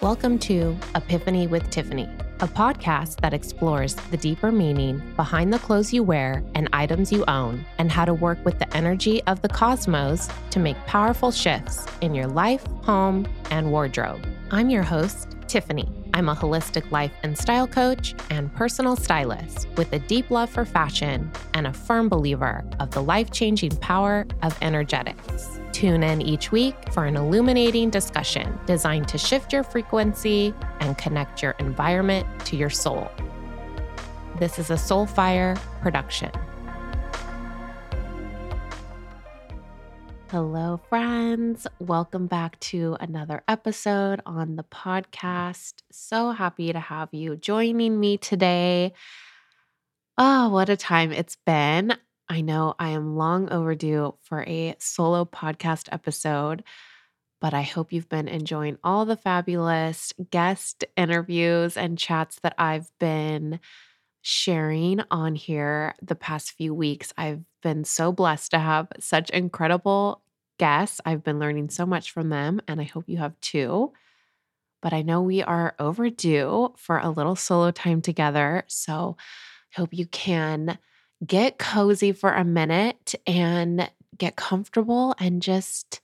Welcome to Epiphany with Tiffany, a podcast that explores the deeper meaning behind the clothes you wear and items you own, and how to work with the energy of the cosmos to make powerful shifts in your life, home, and wardrobe. I'm your host, Tiffany. I'm a holistic life and style coach and personal stylist with a deep love for fashion and a firm believer of the life changing power of energetics. Tune in each week for an illuminating discussion designed to shift your frequency and connect your environment to your soul. This is a Soulfire production. Hello, friends. Welcome back to another episode on the podcast. So happy to have you joining me today. Oh, what a time it's been. I know I am long overdue for a solo podcast episode, but I hope you've been enjoying all the fabulous guest interviews and chats that I've been sharing on here the past few weeks. I've been so blessed to have such incredible guests. I've been learning so much from them, and I hope you have too. But I know we are overdue for a little solo time together. So I hope you can get cozy for a minute and get comfortable and just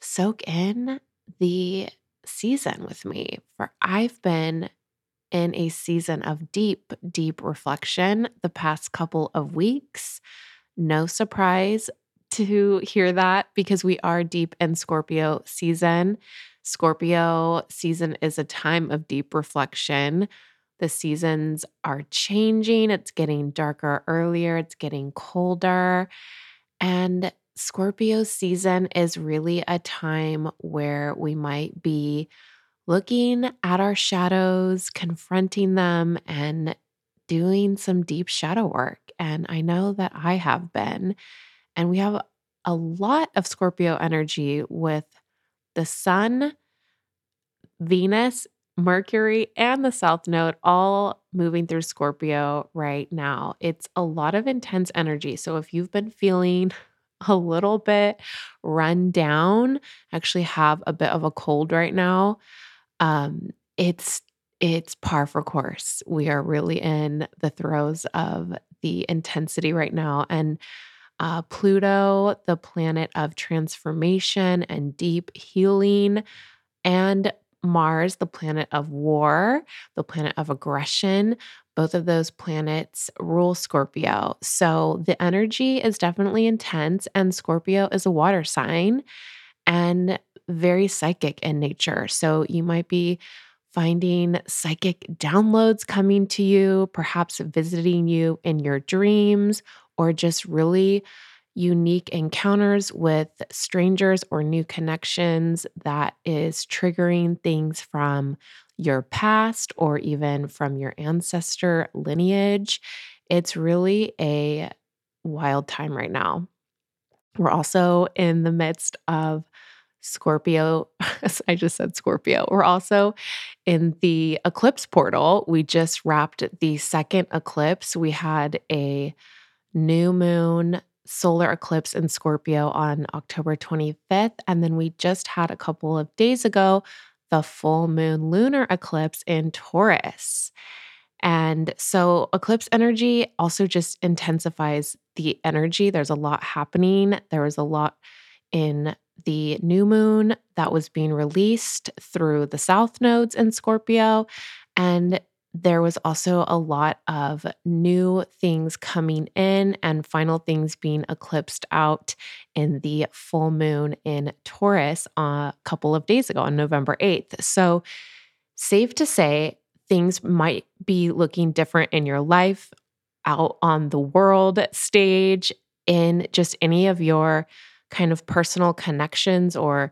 soak in the season with me. For I've been in a season of deep, deep reflection the past couple of weeks. No surprise to hear that because we are deep in Scorpio season. Scorpio season is a time of deep reflection the seasons are changing, it's getting darker earlier, it's getting colder. And Scorpio season is really a time where we might be looking at our shadows, confronting them, and doing some deep shadow work. And I know that I have been. And we have a lot of Scorpio energy with the sun, Venus, Mercury and the South Node all moving through Scorpio right now. It's a lot of intense energy. So if you've been feeling a little bit run down, actually have a bit of a cold right now, um, it's it's par for course. We are really in the throes of the intensity right now. And uh, Pluto, the planet of transformation and deep healing, and Mars, the planet of war, the planet of aggression. Both of those planets rule Scorpio. So the energy is definitely intense, and Scorpio is a water sign and very psychic in nature. So you might be finding psychic downloads coming to you, perhaps visiting you in your dreams, or just really unique encounters with strangers or new connections that is triggering things from your past or even from your ancestor lineage. It's really a wild time right now. We're also in the midst of Scorpio. I just said Scorpio. We're also in the eclipse portal. We just wrapped the second eclipse. We had a new moon solar eclipse in Scorpio on October 25th. And then we just had a couple of days ago the full moon lunar eclipse in Taurus. And so, eclipse energy also just intensifies the energy. There's a lot happening. There was a lot in the new moon that was being released through the south nodes in Scorpio. And there was also a lot of new things coming in and final things being eclipsed out in the full moon in Taurus a couple of days ago on November 8th. So, safe to say, things might be looking different in your life, out on the world stage, in just any of your kind of personal connections or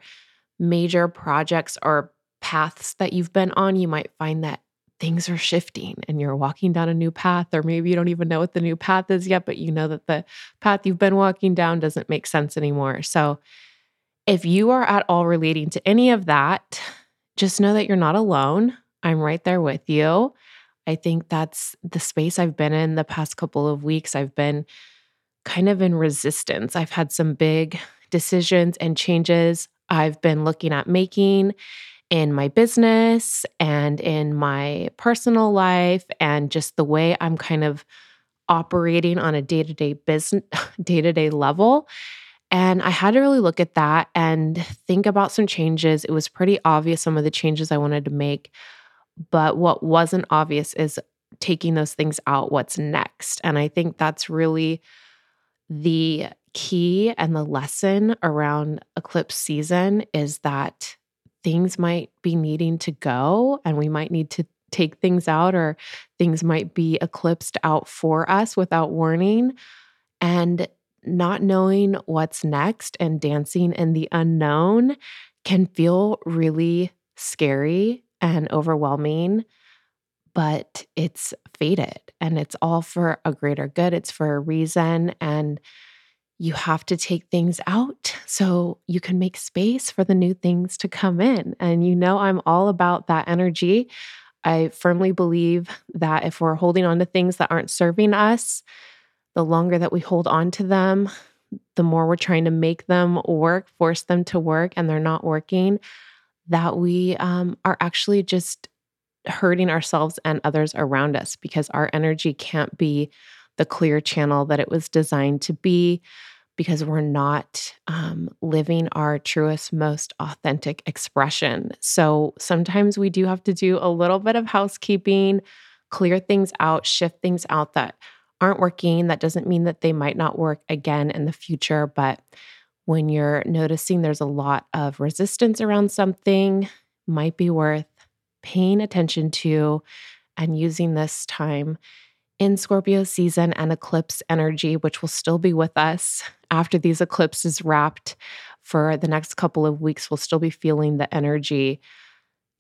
major projects or paths that you've been on. You might find that things are shifting and you're walking down a new path, or maybe you don't even know what the new path is yet, but you know that the path you've been walking down doesn't make sense anymore. So, if you are at all relating to any of that, just know that you're not alone. I'm right there with you. I think that's the space I've been in the past couple of weeks. I've been kind of in resistance. I've had some big decisions and changes I've been looking at making in my business and in my personal life and just the way I'm kind of operating on a day-to-day business day-to-day level. And I had to really look at that and think about some changes. It was pretty obvious some of the changes I wanted to make. But what wasn't obvious is taking those things out, what's next. And I think that's really the key and the lesson around eclipse season is that things might be needing to go and we might need to take things out or things might be eclipsed out for us without warning. And not knowing what's next and dancing in the unknown can feel really scary and overwhelming, but it's fated and it's all for a greater good. It's for a reason. And you have to take things out so you can make space for the new things to come in. And you know, I'm all about that energy. I firmly believe that if we're holding on to things that aren't serving us, the longer that we hold on to them, the more we're trying to make them work, force them to work, and they're not working, that we um, are actually just hurting ourselves and others around us because our energy can't be the clear channel that it was designed to be because we're not um, living our truest, most authentic expression. So sometimes we do have to do a little bit of housekeeping, clear things out, shift things out that aren't working. That doesn't mean that they might not work again in the future, but when you're noticing there's a lot of resistance around something, might be worth paying attention to and using this time in Scorpio season and eclipse energy, which will still be with us after these eclipses wrapped for the next couple of weeks. We'll still be feeling the energy.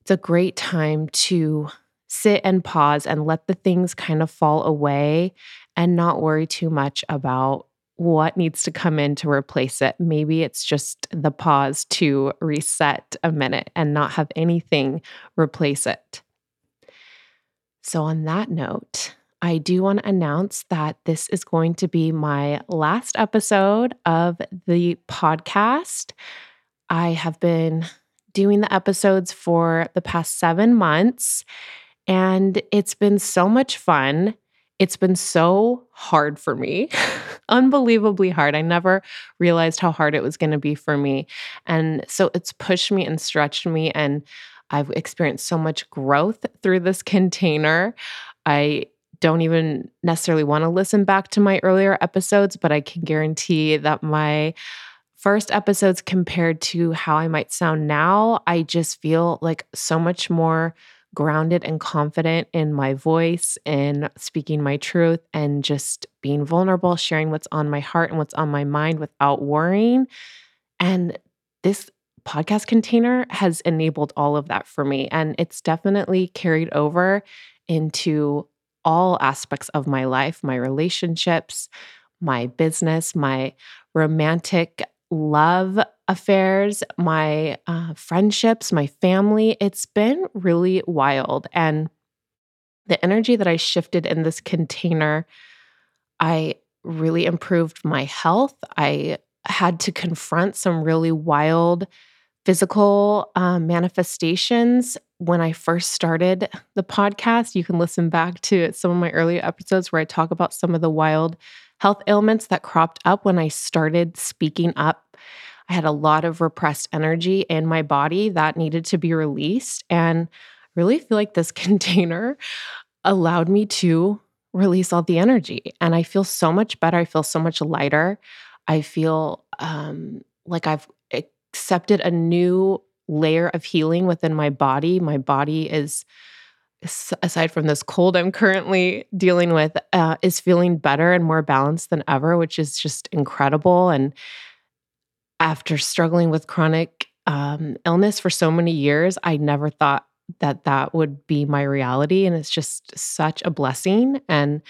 It's a great time to sit and pause and let the things kind of fall away and not worry too much about what needs to come in to replace it. Maybe it's just the pause to reset a minute and not have anything replace it. So, on that note, I do want to announce that this is going to be my last episode of the podcast. I have been doing the episodes for the past seven months, and it's been so much fun. It's been so hard for me, unbelievably hard. I never realized how hard it was going to be for me. And so it's pushed me and stretched me, and I've experienced so much growth through this container. I don't even necessarily want to listen back to my earlier episodes, but I can guarantee that my first episodes compared to how I might sound now, I just feel like so much more grounded and confident in my voice in speaking my truth and just being vulnerable, sharing what's on my heart and what's on my mind without worrying. And this podcast container has enabled all of that for me. And it's definitely carried over into all aspects of my life my relationships, my business, my romantic love affairs, my uh, friendships, my family. It's been really wild. And the energy that I shifted in this container, I really improved my health. I had to confront some really wild physical um, manifestations when I first started the podcast. You can listen back to some of my earlier episodes where I talk about some of the wild health ailments that cropped up when I started speaking up. I had a lot of repressed energy in my body that needed to be released. And I really feel like this container allowed me to release all the energy. And I feel so much better. I feel so much lighter. I feel um, like I've accepted a new layer of healing within my body. My body is, aside from this cold I'm currently dealing with, uh, is feeling better and more balanced than ever, which is just incredible. And after struggling with chronic um, illness for so many years, I never thought that that would be my reality. And it's just such a blessing. And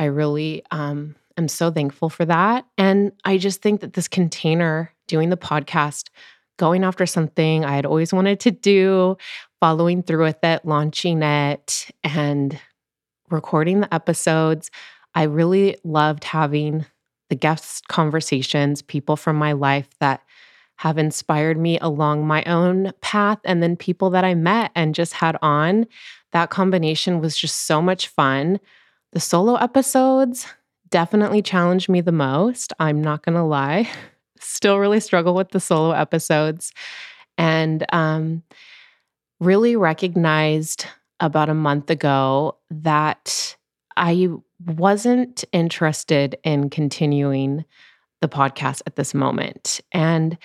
I really um, am so thankful for that. And I just think that this container doing the podcast, going after something I had always wanted to do, following through with it, launching it, and recording the episodes. I really loved having the guest conversations, people from my life that have inspired me along my own path, and then people that I met and just had on. That combination was just so much fun. The solo episodes definitely challenged me the most. I'm not going to lie. Still really struggle with the solo episodes. And um, really recognized about a month ago that I wasn't interested in continuing the podcast at this moment. And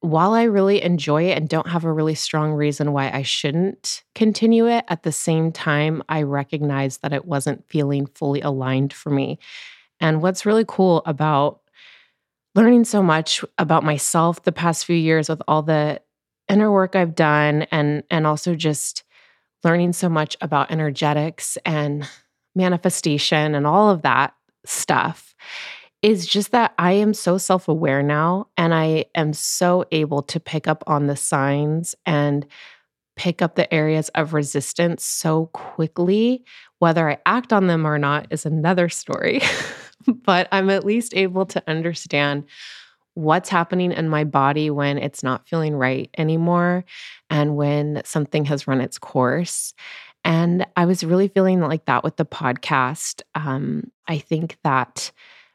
while I really enjoy it and don't have a really strong reason why I shouldn't continue it, at the same time, I recognize that it wasn't feeling fully aligned for me. And what's really cool about learning so much about myself the past few years with all the inner work I've done and and also just learning so much about energetics and manifestation and all of that stuff is just that I am so self aware now and I am so able to pick up on the signs and pick up the areas of resistance so quickly. Whether I act on them or not is another story, but I'm at least able to understand what's happening in my body when it's not feeling right anymore and when something has run its course. And I was really feeling like that with the podcast. Um, I think that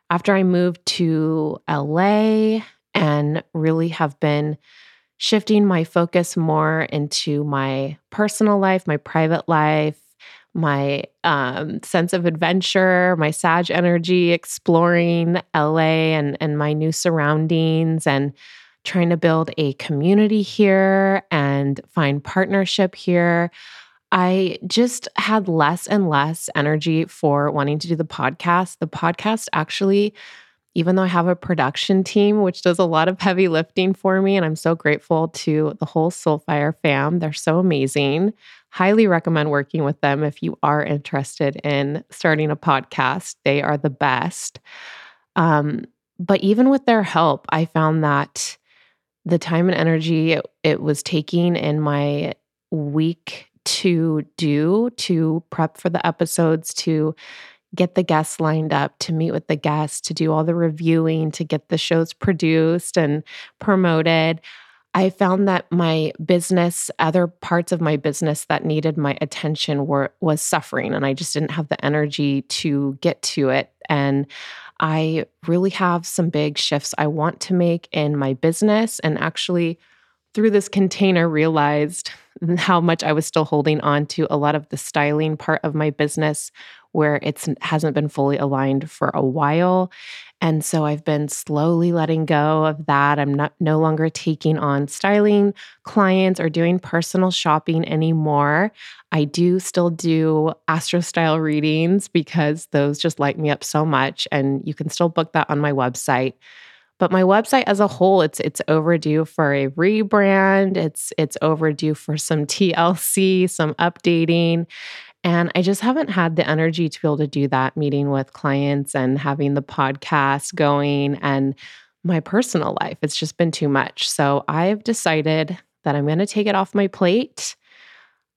after I moved to LA and really have been shifting my focus more into my personal life, my private life, my um, sense of adventure, my Sag energy, exploring LA and, and my new surroundings, and trying to build a community here and find partnership here. I just had less and less energy for wanting to do the podcast. The podcast actually, even though I have a production team, which does a lot of heavy lifting for me, and I'm so grateful to the whole Soulfire fam, they're so amazing. Highly recommend working with them if you are interested in starting a podcast. They are the best. Um, but even with their help, I found that the time and energy it, it was taking in my week to do to prep for the episodes, to get the guests lined up, to meet with the guests, to do all the reviewing, to get the shows produced and promoted. I found that my business, other parts of my business that needed my attention were was suffering and I just didn't have the energy to get to it and I really have some big shifts I want to make in my business and actually through this container realized how much I was still holding on to a lot of the styling part of my business where it hasn't been fully aligned for a while. And so I've been slowly letting go of that. I'm not no longer taking on styling clients or doing personal shopping anymore. I do still do astro style readings because those just light me up so much and you can still book that on my website. But my website as a whole, it's it's overdue for a rebrand. It's it's overdue for some TLC, some updating. And I just haven't had the energy to be able to do that, meeting with clients and having the podcast going and my personal life. It's just been too much. So I've decided that I'm going to take it off my plate.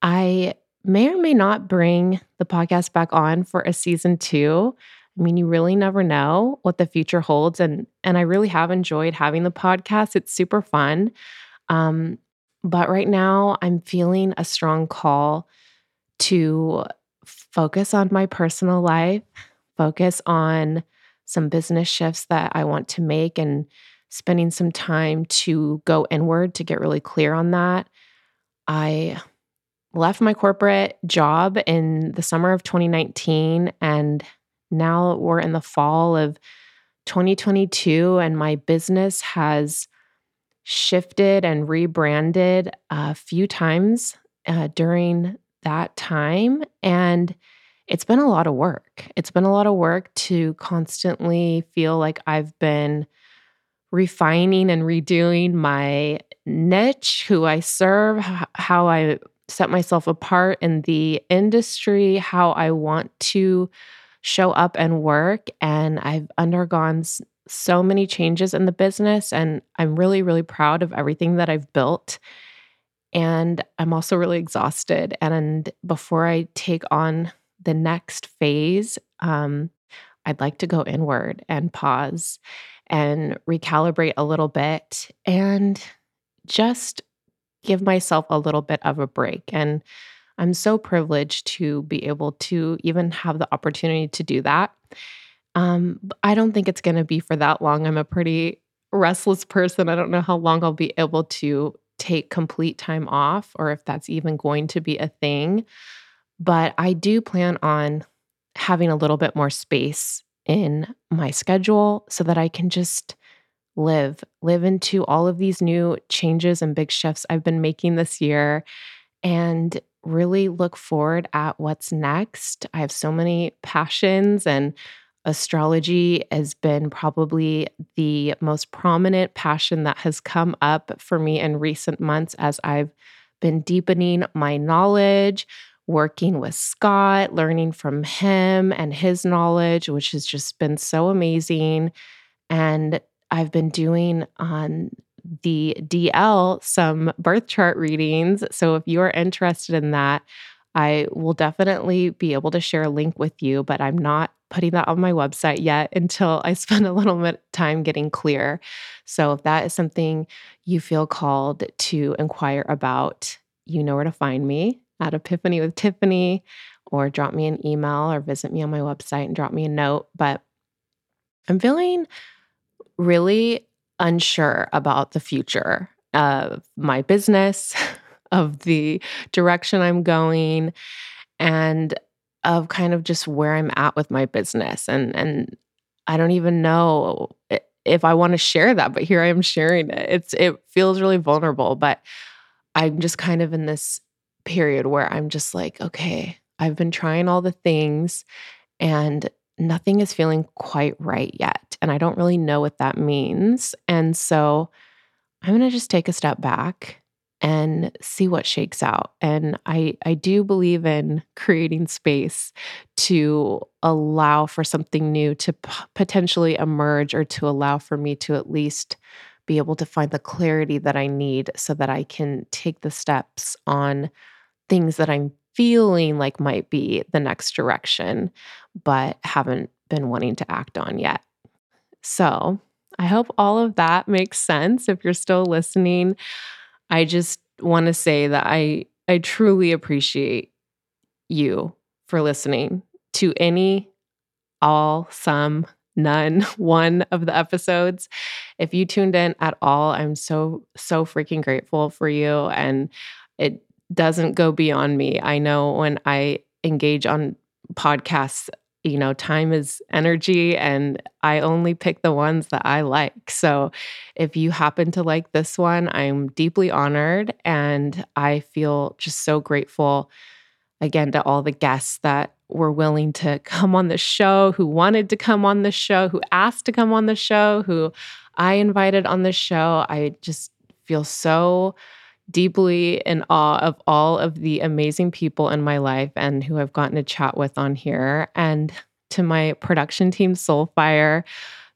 I may or may not bring the podcast back on for a season two. I mean, you really never know what the future holds. And and I really have enjoyed having the podcast. It's super fun. Um, but right now I'm feeling a strong call to focus on my personal life, focus on some business shifts that I want to make and spending some time to go inward to get really clear on that. I left my corporate job in the summer of 2019 and now we're in the fall of 2022 and my business has shifted and rebranded a few times uh, during that time. And it's been a lot of work. It's been a lot of work to constantly feel like I've been refining and redoing my niche, who I serve, how I set myself apart in the industry, how I want to show up and work. And I've undergone so many changes in the business, and I'm really, really proud of everything that I've built and I'm also really exhausted. And before I take on the next phase, um, I'd like to go inward and pause and recalibrate a little bit and just give myself a little bit of a break. And I'm so privileged to be able to even have the opportunity to do that. Um, I don't think it's going to be for that long. I'm a pretty restless person. I don't know how long I'll be able to take complete time off or if that's even going to be a thing. But I do plan on having a little bit more space in my schedule so that I can just live, live into all of these new changes and big shifts I've been making this year and really look forward at what's next. I have so many passions and astrology has been probably the most prominent passion that has come up for me in recent months as I've been deepening my knowledge, working with Scott, learning from him and his knowledge, which has just been so amazing. And I've been doing on the DL some birth chart readings. So if you are interested in that, I will definitely be able to share a link with you, but I'm not putting that on my website yet until I spend a little bit of time getting clear. So if that is something you feel called to inquire about, you know where to find me at Epiphany with Tiffany, or drop me an email or visit me on my website and drop me a note. But I'm feeling really unsure about the future of my business, of the direction I'm going, and of kind of just where I'm at with my business. And and I don't even know if I want to share that, but here I am sharing it. It's it feels really vulnerable, but I'm just kind of in this period where I'm just like, okay, I've been trying all the things and nothing is feeling quite right yet. And I don't really know what that means. And so I'm going to just take a step back and see what shakes out. And I I do believe in creating space to allow for something new to p- potentially emerge or to allow for me to at least be able to find the clarity that I need so that I can take the steps on things that I'm feeling like might be the next direction, but haven't been wanting to act on yet. So I hope all of that makes sense. If you're still listening, I just want to say that I I truly appreciate you for listening to any, all, some, none, one of the episodes. If you tuned in at all, I'm so, so freaking grateful for you. And it doesn't go beyond me. I know when I engage on podcasts, you know, time is energy, and I only pick the ones that I like. So if you happen to like this one, I'm deeply honored and I feel just so grateful again to all the guests that were willing to come on the show, who wanted to come on the show, who asked to come on the show, who I invited on the show. I just feel so deeply in awe of all of the amazing people in my life and who I've gotten to chat with on here, and to my production team, Soulfire,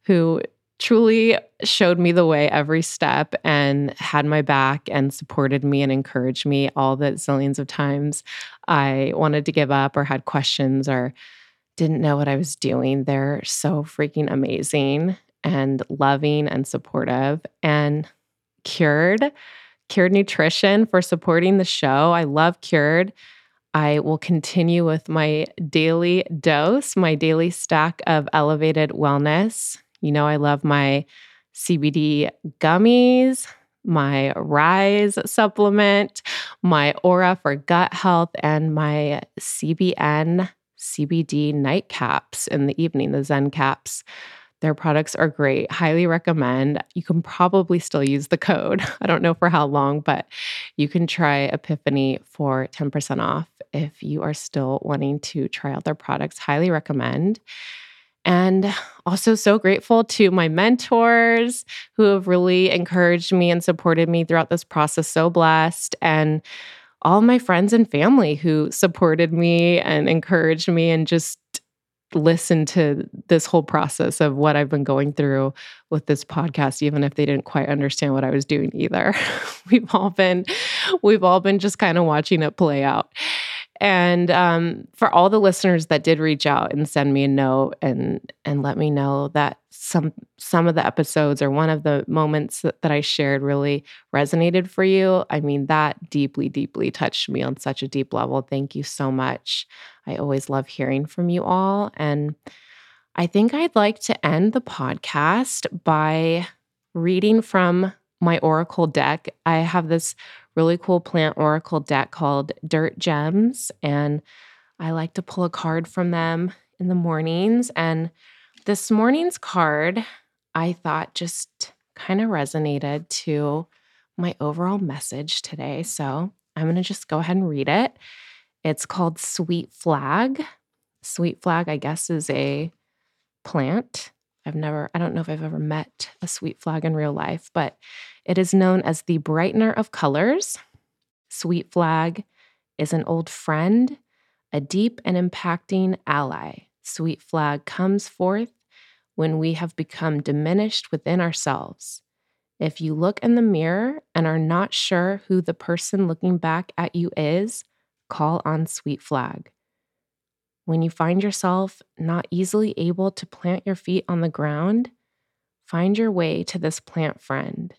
who truly showed me the way every step and had my back and supported me and encouraged me all the zillions of times I wanted to give up or had questions or didn't know what I was doing. They're so freaking amazing and loving and supportive and cured Cured Nutrition for supporting the show. I love Cured. I will continue with my daily dose, my daily stack of elevated wellness. You know, I love my CBD gummies, my Rise supplement, my Aura for gut health, and my CBN CBD nightcaps in the evening, the Zen caps. Their products are great. Highly recommend. You can probably still use the code. I don't know for how long, but you can try Epiphany for 10% off if you are still wanting to try out their products. Highly recommend. And also, so grateful to my mentors who have really encouraged me and supported me throughout this process. So blessed. And all my friends and family who supported me and encouraged me and just listen to this whole process of what I've been going through with this podcast, even if they didn't quite understand what I was doing either. we've all been, we've all been just kind of watching it play out. And um, for all the listeners that did reach out and send me a note and and let me know that some some of the episodes or one of the moments that, that I shared really resonated for you, I mean that deeply, deeply touched me on such a deep level. Thank you so much. I always love hearing from you all. And I think I'd like to end the podcast by reading from my Oracle deck. I have this really cool plant oracle deck called Dirt Gems. And I like to pull a card from them in the mornings. And this morning's card, I thought just kind of resonated to my overall message today. So I'm going to just go ahead and read it. It's called Sweet Flag. Sweet Flag, I guess, is a plant. I've never, I don't know if I've ever met a sweet flag in real life, but it is known as the brightener of colors. Sweet flag is an old friend, a deep and impacting ally. Sweet flag comes forth when we have become diminished within ourselves. If you look in the mirror and are not sure who the person looking back at you is, call on Sweet Flag. When you find yourself not easily able to plant your feet on the ground, find your way to this plant friend.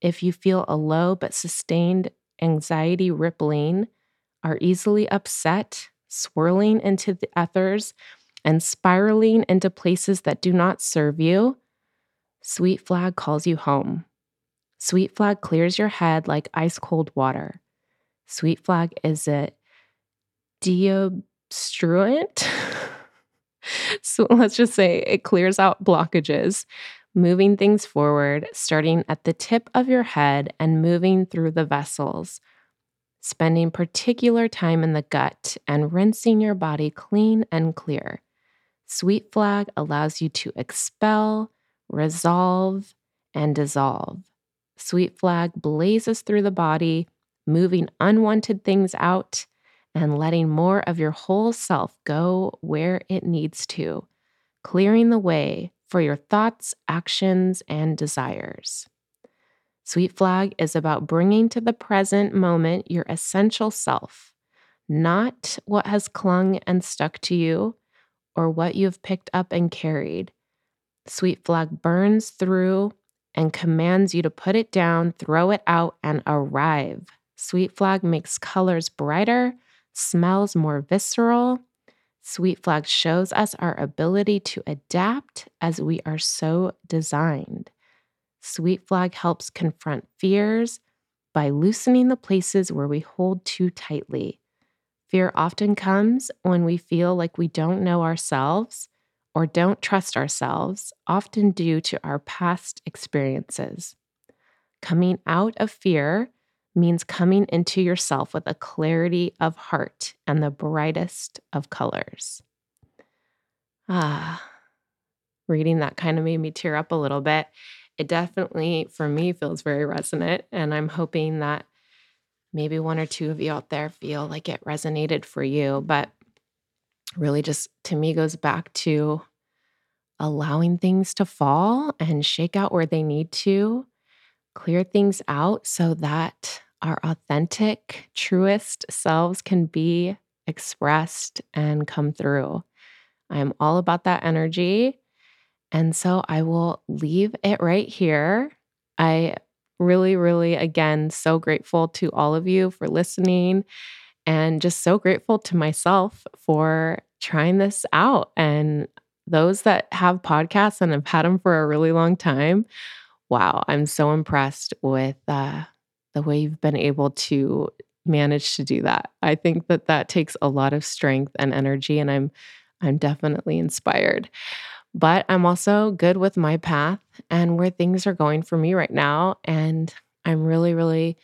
If you feel a low but sustained anxiety rippling, are easily upset, swirling into the ethers, and spiraling into places that do not serve you, Sweet Flag calls you home. Sweet Flag clears your head like ice cold water. Sweet Flag is it Dio obstruent. so let's just say it clears out blockages, moving things forward, starting at the tip of your head and moving through the vessels, spending particular time in the gut and rinsing your body clean and clear. Sweet flag allows you to expel, resolve, and dissolve. Sweet flag blazes through the body, moving unwanted things out and letting more of your whole self go where it needs to, clearing the way for your thoughts, actions, and desires. Sweet Flag is about bringing to the present moment your essential self, not what has clung and stuck to you or what you have picked up and carried. Sweet Flag burns through and commands you to put it down, throw it out, and arrive. Sweet Flag makes colors brighter smells more visceral. Sweet Flag shows us our ability to adapt as we are so designed. Sweet Flag helps confront fears by loosening the places where we hold too tightly. Fear often comes when we feel like we don't know ourselves or don't trust ourselves, often due to our past experiences. Coming out of fear means coming into yourself with a clarity of heart and the brightest of colors. Ah, reading that kind of made me tear up a little bit. It definitely, for me, feels very resonant. And I'm hoping that maybe one or two of you out there feel like it resonated for you. But really, just to me, goes back to allowing things to fall and shake out where they need to, clear things out so that our authentic, truest selves can be expressed and come through. I am all about that energy. And so I will leave it right here. I really, really, again, so grateful to all of you for listening and just so grateful to myself for trying this out. And those that have podcasts and have had them for a really long time, wow, I'm so impressed with uh, the way you've been able to manage to do that. I think that that takes a lot of strength and energy and I'm I'm definitely inspired. But I'm also good with my path and where things are going for me right now and I'm really really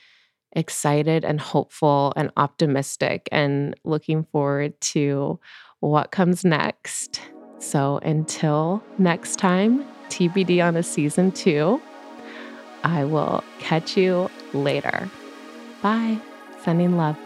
excited and hopeful and optimistic and looking forward to what comes next. So until next time, TBD on a season 2. I will catch you later. Bye. Sending love.